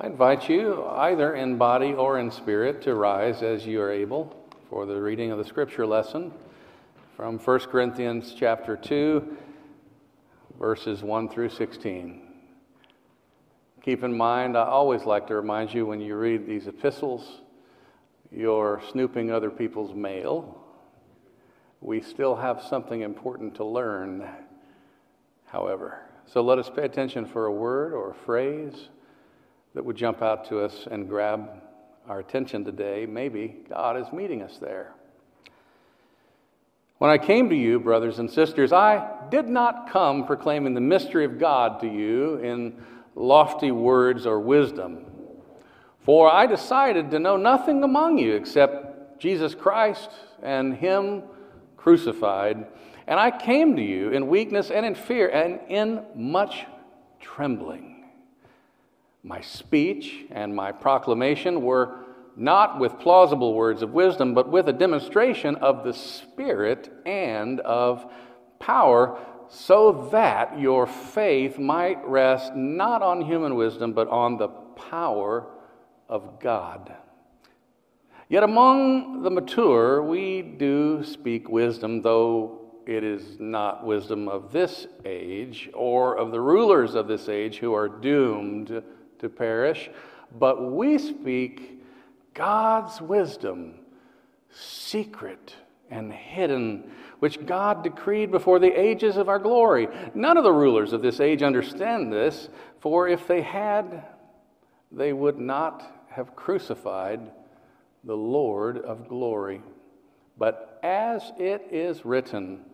I invite you, either in body or in spirit, to rise as you are able for the reading of the scripture lesson from 1 Corinthians chapter 2, verses 1 through 16. Keep in mind, I always like to remind you when you read these epistles, you're snooping other people's mail. We still have something important to learn, however. So let us pay attention for a word or a phrase that would jump out to us and grab our attention today. Maybe God is meeting us there. When I came to you, brothers and sisters, I did not come proclaiming the mystery of God to you in lofty words or wisdom. For I decided to know nothing among you except Jesus Christ and Him crucified. And I came to you in weakness and in fear and in much trembling. My speech and my proclamation were not with plausible words of wisdom, but with a demonstration of the Spirit and of power, so that your faith might rest not on human wisdom, but on the power of God. Yet among the mature, we do speak wisdom, though it is not wisdom of this age or of the rulers of this age who are doomed to perish, but we speak God's wisdom, secret and hidden, which God decreed before the ages of our glory. None of the rulers of this age understand this, for if they had, they would not have crucified the Lord of glory. But as it is written,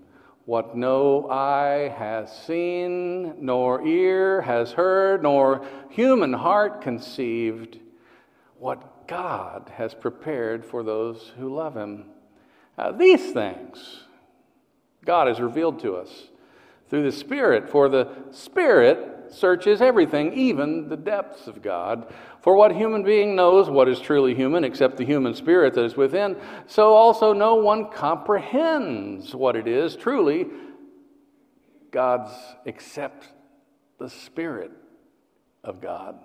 what no eye has seen, nor ear has heard, nor human heart conceived, what God has prepared for those who love Him. Now, these things God has revealed to us through the Spirit, for the Spirit searches everything, even the depths of God. For what human being knows what is truly human except the human spirit that is within? So also no one comprehends what it is truly God's except the Spirit of God.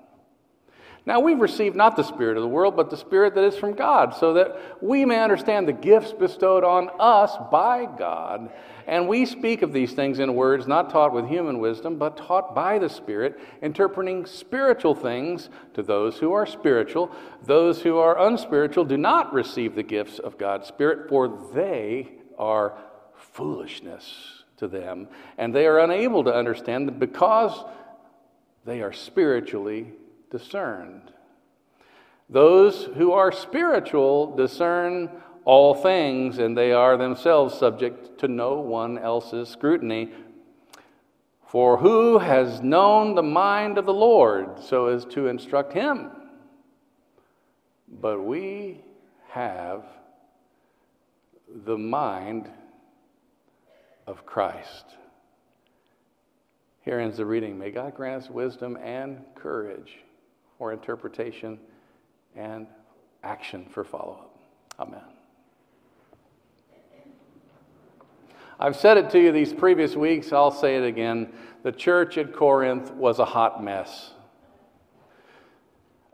Now we've received not the Spirit of the world, but the Spirit that is from God, so that we may understand the gifts bestowed on us by God. And we speak of these things in words not taught with human wisdom, but taught by the Spirit, interpreting spiritual things to those who are spiritual. Those who are unspiritual do not receive the gifts of God's Spirit, for they are foolishness to them, and they are unable to understand because they are spiritually discerned. Those who are spiritual discern all things, and they are themselves subject to no one else's scrutiny. For who has known the mind of the Lord so as to instruct him? But we have the mind of Christ. Here ends the reading. May God grant us wisdom and courage or interpretation and action for follow up. Amen. I've said it to you these previous weeks, I'll say it again. The church at Corinth was a hot mess.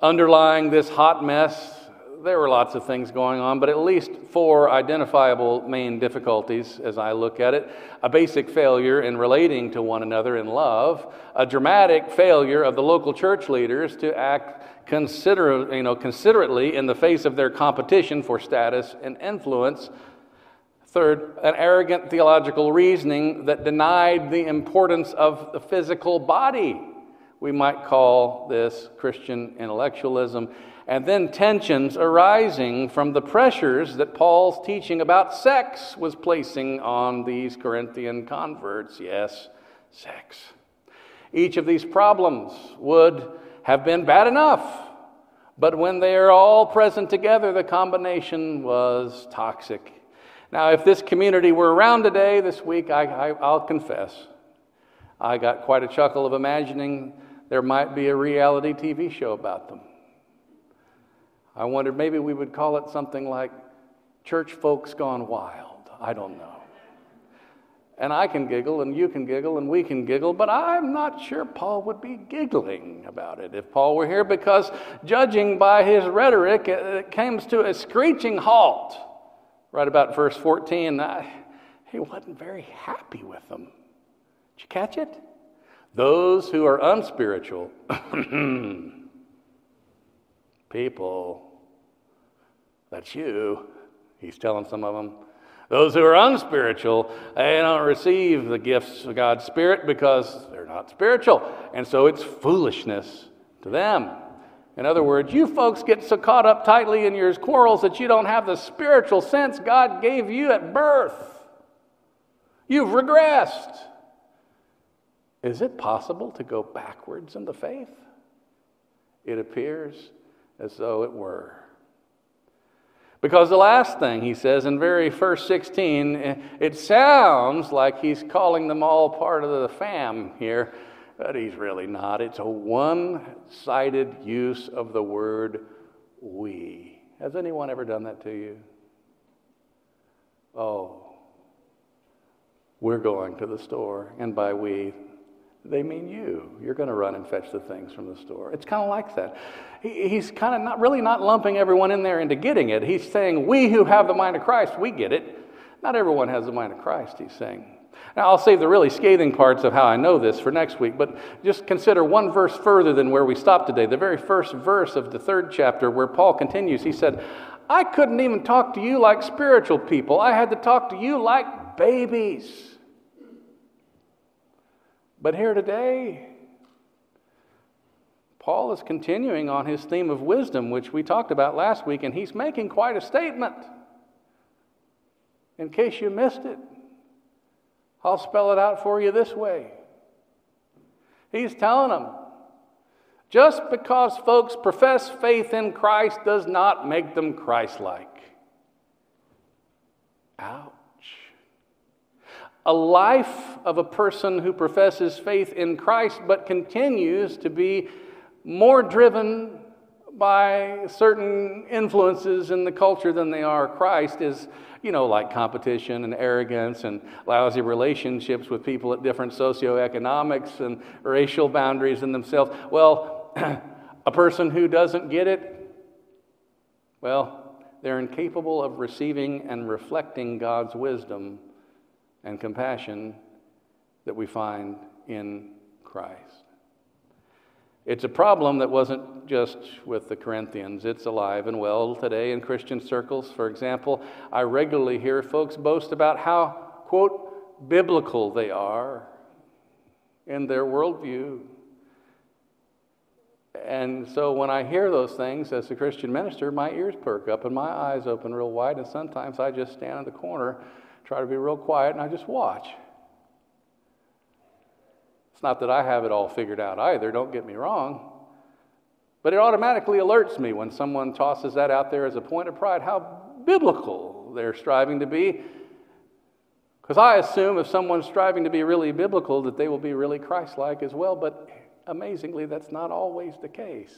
Underlying this hot mess there were lots of things going on, but at least four identifiable main difficulties as I look at it. A basic failure in relating to one another in love, a dramatic failure of the local church leaders to act consider, you know, considerately in the face of their competition for status and influence. Third, an arrogant theological reasoning that denied the importance of the physical body. We might call this Christian intellectualism and then tensions arising from the pressures that Paul's teaching about sex was placing on these Corinthian converts. Yes, sex. Each of these problems would have been bad enough, but when they are all present together, the combination was toxic. Now, if this community were around today, this week, I, will confess, I got quite a chuckle of imagining there might be a reality TV show about them. I wondered maybe we would call it something like Church Folks Gone Wild. I don't know. And I can giggle, and you can giggle, and we can giggle, but I'm not sure Paul would be giggling about it if Paul were here, because judging by his rhetoric, it comes to a screeching halt right about verse 14. I, he wasn't very happy with them. Did you catch it? Those who are unspiritual, people, that's you, he's telling some of them. Those who are unspiritual, they don't receive the gifts of God's Spirit because they're not spiritual. And so it's foolishness to them. In other words, you folks get so caught up tightly in your quarrels that you don't have the spiritual sense God gave you at birth. You've regressed. Is it possible to go backwards in the faith? It appears as though it were. Because the last thing he says in very first 16, it sounds like he's calling them all part of the fam here, but he's really not. It's a one sided use of the word we. Has anyone ever done that to you? Oh, we're going to the store, and by we, they mean you. You're going to run and fetch the things from the store. It's kind of like that. He, he's kind of not really not lumping everyone in there into getting it. He's saying, We who have the mind of Christ, we get it. Not everyone has the mind of Christ, he's saying. Now, I'll save the really scathing parts of how I know this for next week, but just consider one verse further than where we stopped today. The very first verse of the third chapter, where Paul continues, he said, I couldn't even talk to you like spiritual people, I had to talk to you like babies. But here today, Paul is continuing on his theme of wisdom, which we talked about last week, and he's making quite a statement. In case you missed it, I'll spell it out for you this way. He's telling them just because folks profess faith in Christ does not make them Christ like. Ouch a life of a person who professes faith in Christ but continues to be more driven by certain influences in the culture than they are Christ is, you know, like competition and arrogance and lousy relationships with people at different socioeconomics and racial boundaries in themselves. Well, a person who doesn't get it, well, they're incapable of receiving and reflecting God's wisdom and compassion that we find in Christ. It's a problem that wasn't just with the Corinthians. It's alive and well today in Christian circles. For example, I regularly hear folks boast about how, quote, biblical they are in their worldview. And so when I hear those things as a Christian minister, my ears perk up and my eyes open real wide, and sometimes I just stand in the corner try to be real quiet, and I just watch. It's not that I have it all figured out either, don't get me wrong. But it automatically alerts me when someone tosses that out there as a point of pride how biblical they're striving to be. Because I assume if someone's striving to be really biblical, that they will be really Christ like as well. But amazingly, that's not always the case.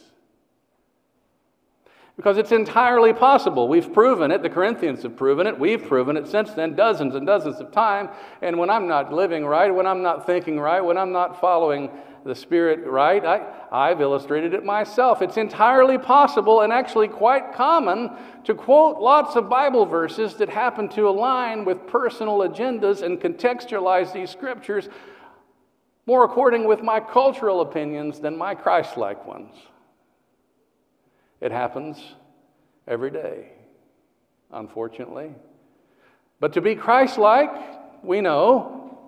Because it's entirely possible. We've proven it. The Corinthians have proven it. We've proven it since then dozens and dozens of times. And when I'm not living right, when I'm not thinking right, when I'm not following the Spirit right, I, I've illustrated it myself. It's entirely possible and actually quite common to quote lots of Bible verses that happen to align with personal agendas and contextualize these scriptures more according with my cultural opinions than my Christ like ones. It happens every day, unfortunately. But to be Christ like, we know,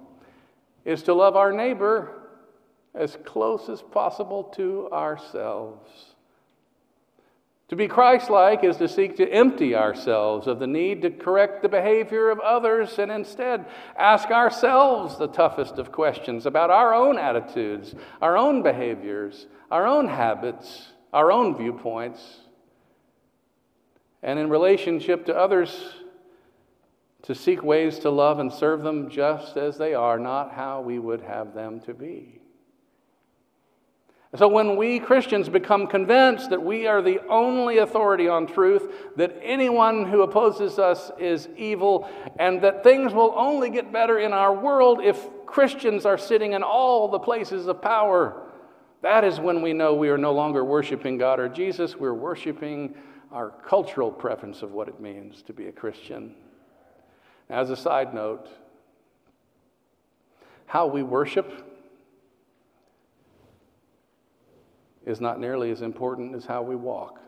is to love our neighbor as close as possible to ourselves. To be Christ like is to seek to empty ourselves of the need to correct the behavior of others and instead ask ourselves the toughest of questions about our own attitudes, our own behaviors, our own habits, our own viewpoints, and in relationship to others, to seek ways to love and serve them just as they are, not how we would have them to be. So, when we Christians become convinced that we are the only authority on truth, that anyone who opposes us is evil, and that things will only get better in our world if Christians are sitting in all the places of power, that is when we know we are no longer worshiping God or Jesus. We're worshiping our cultural preference of what it means to be a Christian. As a side note, how we worship is not nearly as important as how we walk.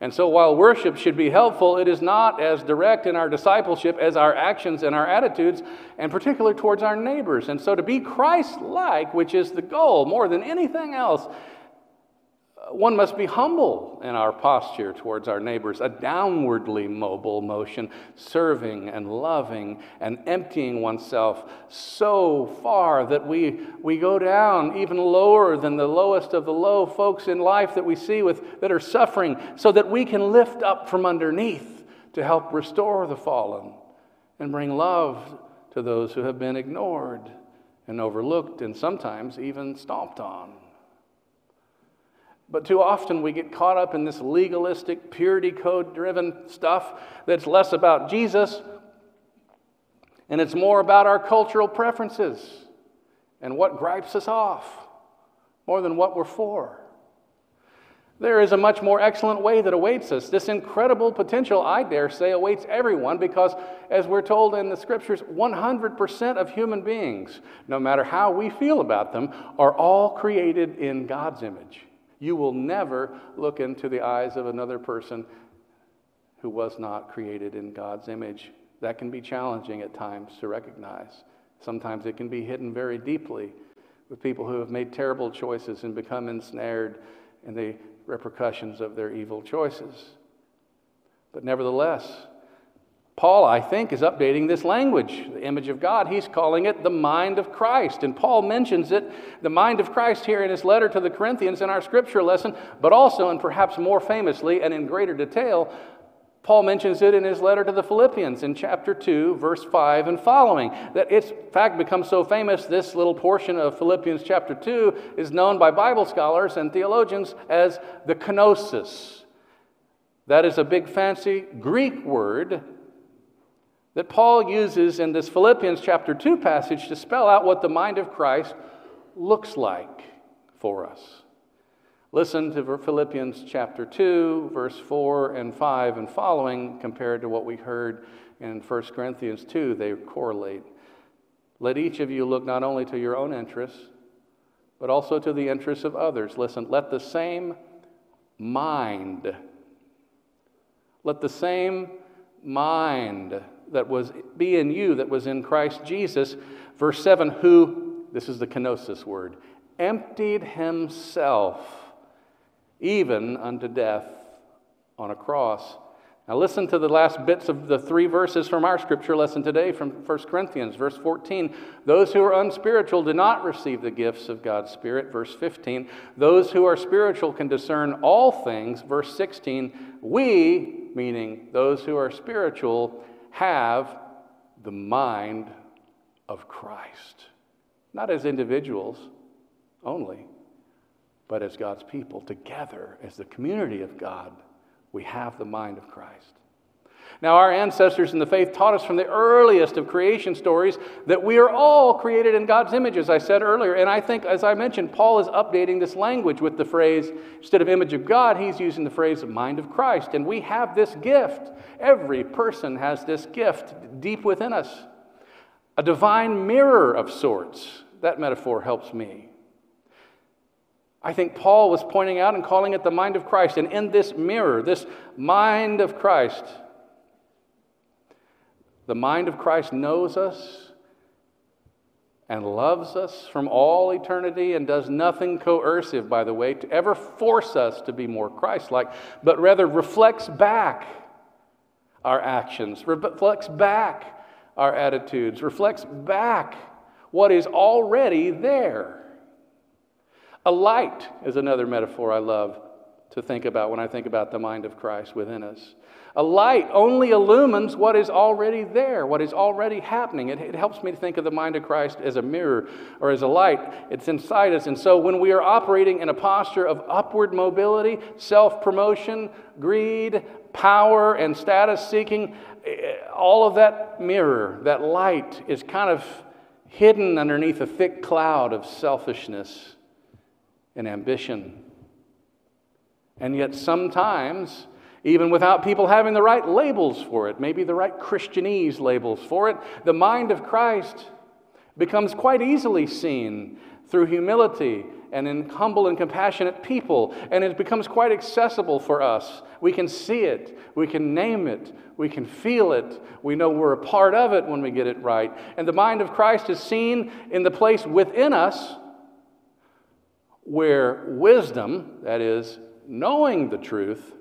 And so, while worship should be helpful, it is not as direct in our discipleship as our actions and our attitudes, and particularly towards our neighbors. And so, to be Christ like, which is the goal more than anything else, one must be humble in our posture towards our neighbors, a downwardly mobile motion, serving and loving and emptying oneself so far that we, we go down even lower than the lowest of the low folks in life that we see with, that are suffering, so that we can lift up from underneath to help restore the fallen and bring love to those who have been ignored and overlooked and sometimes even stomped on. But too often we get caught up in this legalistic, purity code driven stuff that's less about Jesus and it's more about our cultural preferences and what gripes us off more than what we're for. There is a much more excellent way that awaits us. This incredible potential, I dare say, awaits everyone because, as we're told in the scriptures, 100% of human beings, no matter how we feel about them, are all created in God's image. You will never look into the eyes of another person who was not created in God's image. That can be challenging at times to recognize. Sometimes it can be hidden very deeply with people who have made terrible choices and become ensnared in the repercussions of their evil choices. But nevertheless, Paul, I think, is updating this language, the image of God. He's calling it the mind of Christ. And Paul mentions it, the mind of Christ, here in his letter to the Corinthians in our scripture lesson, but also, and perhaps more famously and in greater detail, Paul mentions it in his letter to the Philippians in chapter 2, verse 5 and following. That it's, in fact, become so famous, this little portion of Philippians chapter 2 is known by Bible scholars and theologians as the kenosis. That is a big fancy Greek word that Paul uses in this Philippians chapter 2 passage to spell out what the mind of Christ looks like for us. Listen to Philippians chapter 2, verse 4 and 5 and following, compared to what we heard in 1 Corinthians 2. They correlate. Let each of you look not only to your own interests, but also to the interests of others. Listen, let the same mind, let the same mind that was be in you that was in Christ Jesus. Verse 7 who, this is the kenosis word, emptied himself even unto death on a cross. Now, listen to the last bits of the three verses from our scripture lesson today from 1 Corinthians, verse 14. Those who are unspiritual do not receive the gifts of God's Spirit, verse 15. Those who are spiritual can discern all things, verse 16. We, meaning those who are spiritual, have the mind of Christ. Not as individuals only, but as God's people. Together, as the community of God, we have the mind of Christ. Now, our ancestors in the faith taught us from the earliest of creation stories that we are all created in God's image, as I said earlier. And I think, as I mentioned, Paul is updating this language with the phrase, instead of image of God, he's using the phrase mind of Christ. And we have this gift. Every person has this gift deep within us a divine mirror of sorts. That metaphor helps me. I think Paul was pointing out and calling it the mind of Christ. And in this mirror, this mind of Christ, the mind of Christ knows us and loves us from all eternity and does nothing coercive, by the way, to ever force us to be more Christ like, but rather reflects back our actions, reflects back our attitudes, reflects back what is already there. A light is another metaphor I love. To think about when I think about the mind of Christ within us. A light only illumines what is already there, what is already happening. It, it, helps me to think of the mind of Christ as a mirror or as a light. It's inside us. And so when we are operating in a posture of upward mobility, self promotion, greed, power, and status seeking, eh, all of that mirror, that light, is kind of hidden underneath a thick cloud of selfishness and ambition. And yet, sometimes, even without people having the right labels for it, maybe the right Christianese labels for it, the mind of Christ becomes quite easily seen through humility and in humble and compassionate people, and it becomes quite accessible for us. We can see it, we can name it, we can feel it, we know we're a part of it when we get it right. And the mind of Christ is seen in the place within us where wisdom, that is, knowing the truth,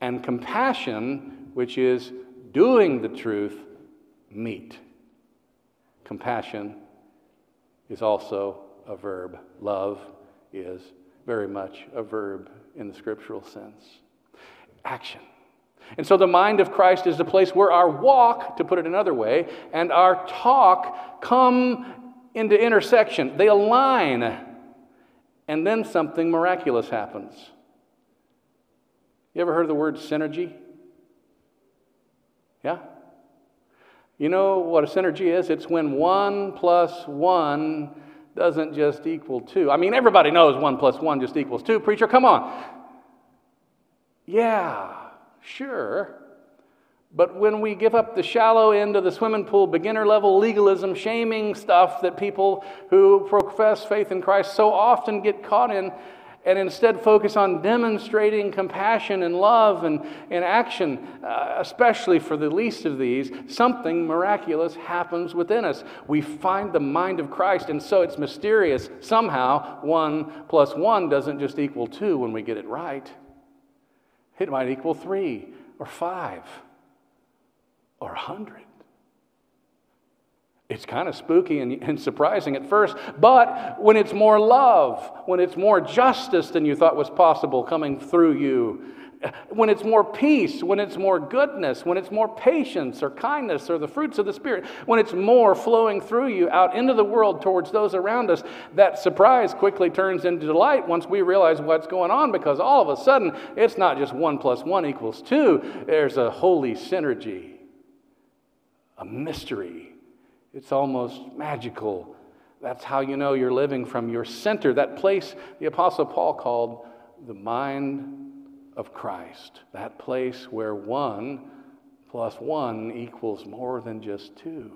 and compassion, which is doing the truth, meet. Compassion is also a verb. Love is very much a verb in the scriptural sense. Action. And so the mind of Christ is the place where our walk, to put it another way, and our talk come into intersection. They align, and then something miraculous happens. You ever heard of the word synergy? Yeah? You know what a synergy is? It's when one plus one doesn't just equal two. I mean, everybody knows one plus one just equals two. Preacher, come on. Yeah, sure. But when we give up the shallow end of the swimming pool, beginner level legalism, shaming stuff that people who profess faith in Christ so often get caught in, and instead focus on demonstrating compassion and love and, and action, uh, especially for the least of these, something miraculous happens within us. We find the mind of Christ, and so it's mysterious. Somehow, one plus one doesn't just equal two when we get it right, it might equal three or five or a hundred. It's kind of spooky and, and, surprising at first, but when it's more love, when it's more justice than you thought was possible coming through you, when it's more peace, when it's more goodness, when it's more patience or kindness or the fruits of the Spirit, when it's more flowing through you out into the world towards those around us, that surprise quickly turns into delight once we realize what's going on because all of a sudden it's not just one plus one equals two, there's a holy synergy, a mystery it's almost magical. That's how you know you're living from your center, that place the Apostle Paul called the mind of Christ, that place where one plus one equals more than just two.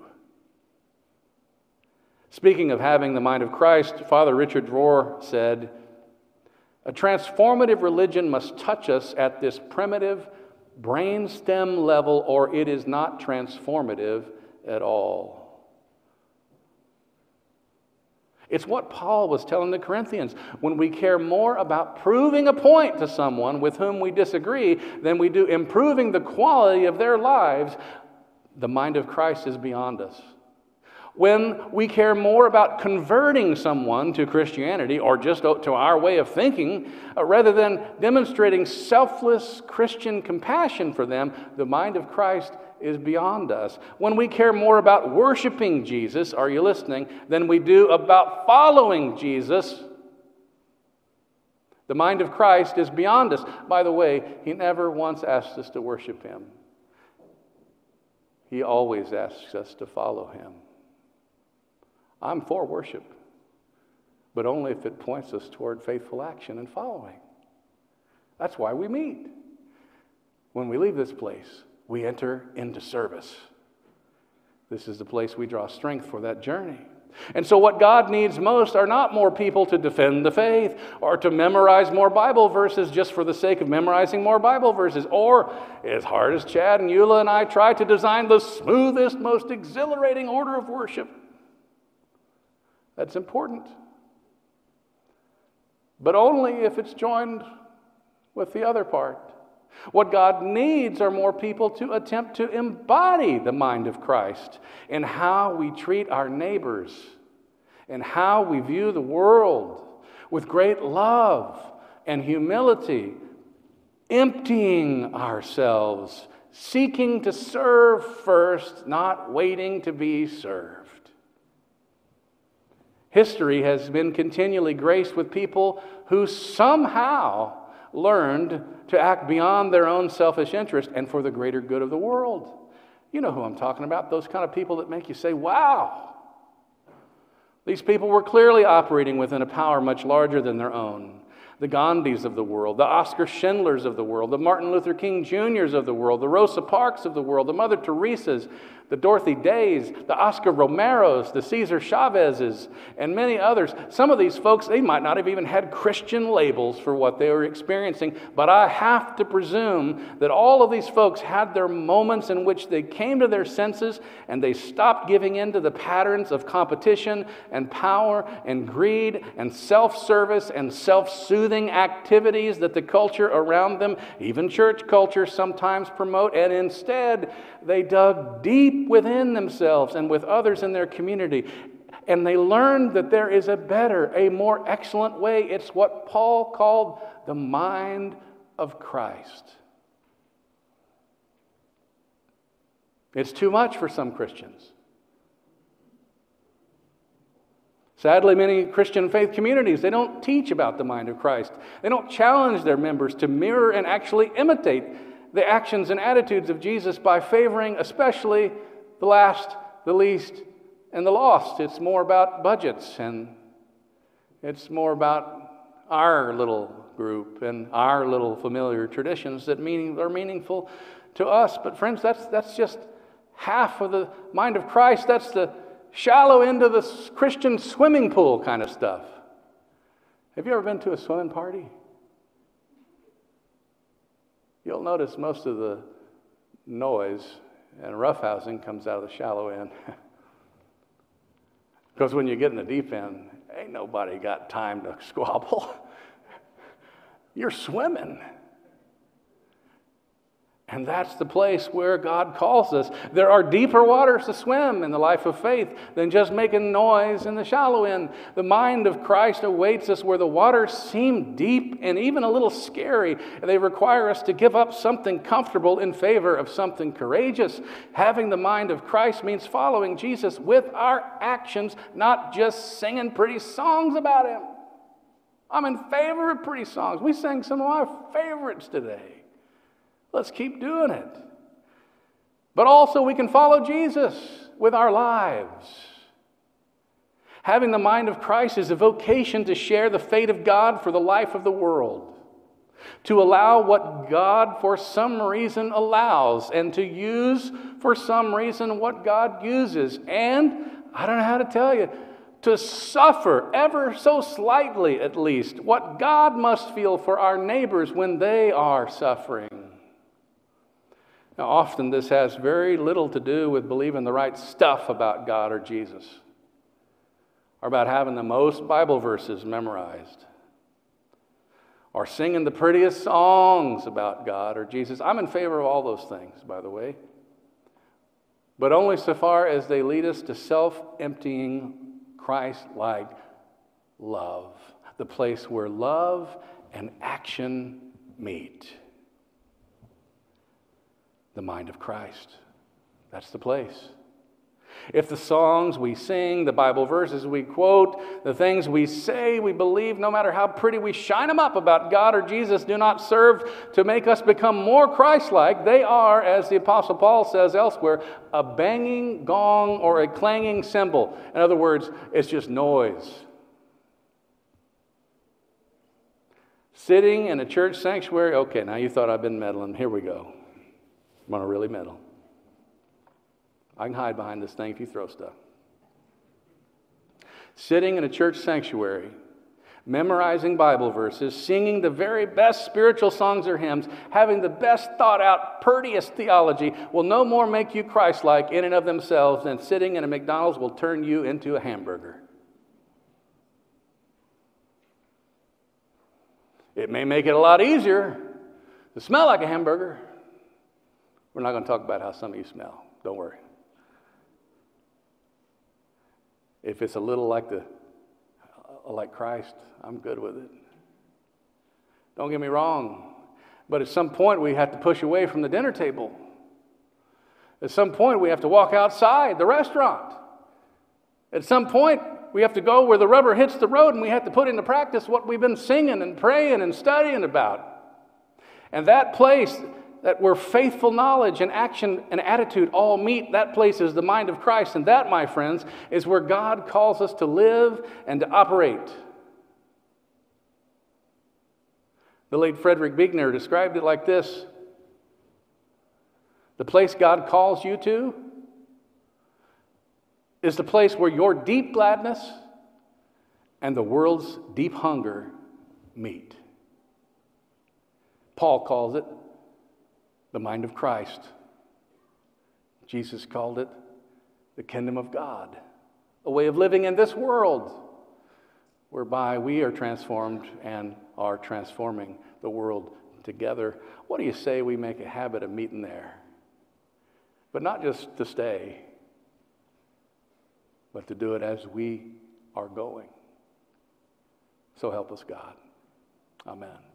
Speaking of having the mind of Christ, Father Richard Rohr said, A transformative religion must touch us at this primitive brainstem level, or it is not transformative at all. It's what Paul was telling the Corinthians. When we care more about proving a point to someone with whom we disagree than we do improving the quality of their lives, the mind of Christ is beyond us. When we care more about converting someone to Christianity or just to our way of thinking, uh, rather than demonstrating selfless Christian compassion for them, the mind of Christ is beyond us. When we care more about worshiping Jesus, are you listening, than we do about following Jesus, the mind of Christ is beyond us. By the way, He never once asked us to worship Him, He always asks us to follow Him. I'm for worship, but only if it points us toward faithful action and following. That's why we meet. When we leave this place, we enter into service. This is the place we draw strength for that journey. And so, what God needs most are not more people to defend the faith or to memorize more Bible verses just for the sake of memorizing more Bible verses, or as hard as Chad and Eula and I try to design the smoothest, most exhilarating order of worship. That's important. But only if it's joined with the other part. What God needs are more people to attempt to embody the mind of Christ in how we treat our neighbors and how we view the world with great love and humility, emptying ourselves, seeking to serve first, not waiting to be served. History has been continually graced with people who somehow learned to act beyond their own selfish interest and for the greater good of the world. You know who I'm talking about, those kind of people that make you say, wow. These people were clearly operating within a power much larger than their own the Gandhis of the world, the Oscar Schindlers of the world, the Martin Luther King Jr.'s of the world, the Rosa Parks of the world, the Mother Teresa's, the Dorothy Days, the Oscar Romeros, the Cesar Chavez's, and many others. Some of these folks, they might not have even had Christian labels for what they were experiencing, but I have to presume that all of these folks had their moments in which they came to their senses and they stopped giving in to the patterns of competition and power and greed and self service and self soothing activities that the culture around them, even church culture, sometimes promote, and instead they dug deep within themselves and with others in their community. And they learned that there is a better, a more excellent way. It's what Paul called the mind of Christ. It's too much for some Christians. Sadly, many Christian faith communities, they don't teach about the mind of Christ. They don't challenge their members to mirror and actually imitate the actions and attitudes of Jesus by favoring especially the last, the least, and the lost. It's more about budgets and it's more about our little group and our little familiar traditions that meaning, are meaningful to us. But, friends, that's, that's just half of the mind of Christ. That's the shallow end of the Christian swimming pool kind of stuff. Have you ever been to a swimming party? You'll notice most of the noise and roughhousing comes out of the shallow end. because when you get in the deep end, ain't nobody got time to squabble. You're swimming. And that's the place where God calls us. There are deeper waters to swim in the life of faith than just making noise in the shallow end. The mind of Christ awaits us where the waters seem deep and even a little scary. They require us to give up something comfortable in favor of something courageous. Having the mind of Christ means following Jesus with our actions, not just singing pretty songs about Him. I'm in favor of pretty songs. We sang some of my favorites today. Let's keep doing it. But also, we can follow Jesus with our lives. Having the mind of Christ is a vocation to share the fate of God for the life of the world, to allow what God for some reason allows, and to use for some reason what God uses. And I don't know how to tell you, to suffer ever so slightly at least what God must feel for our neighbors when they are suffering. Now, often this has very little to do with believing the right stuff about God or Jesus, or about having the most Bible verses memorized, or singing the prettiest songs about God or Jesus. I'm in favor of all those things, by the way, but only so far as they lead us to self emptying, Christ like love, the place where love and action meet the mind of Christ. That's the place. If the songs we sing, the Bible verses we quote, the things we say, we believe, no matter how pretty we shine them up about God or Jesus, do not serve to make us become more Christ like, they are, as the Apostle Paul says elsewhere, a banging gong or a clanging cymbal. In other words, it's just noise. Sitting in a church sanctuary, okay, now you thought I've been meddling. Here we go. I'm going to really meddle. I can hide behind this thing if you throw stuff. Sitting in a church sanctuary, memorizing Bible verses, singing the very best spiritual songs or hymns, having the best thought out, purtiest theology will no more make you Christ like in and of themselves than sitting in a McDonald's will turn you into a hamburger. It may make it a lot easier to smell like a hamburger. We're not going to talk about how some of you smell. Don't worry. If it's a little like the uh, like Christ, I'm good with it. Don't get me wrong. But at some point, we have to push away from the dinner table. At some point, we have to walk outside the restaurant. At some point, we have to go where the rubber hits the road and we have to put into practice what we've been singing and praying and studying about. And that place that where faithful knowledge and action and attitude all meet, that place is the mind of Christ. And that, my friends, is where God calls us to live and to operate. The late Frederick Buechner described it like this The place God calls you to is the place where your deep gladness and the world's deep hunger meet. Paul calls it the mind of Christ. Jesus called it the kingdom of God, a way of living in this world whereby we are transformed and are transforming the world together. What do you say we make a habit of meeting there? But not just to stay, but to do it as we are going. So help us, God. Amen.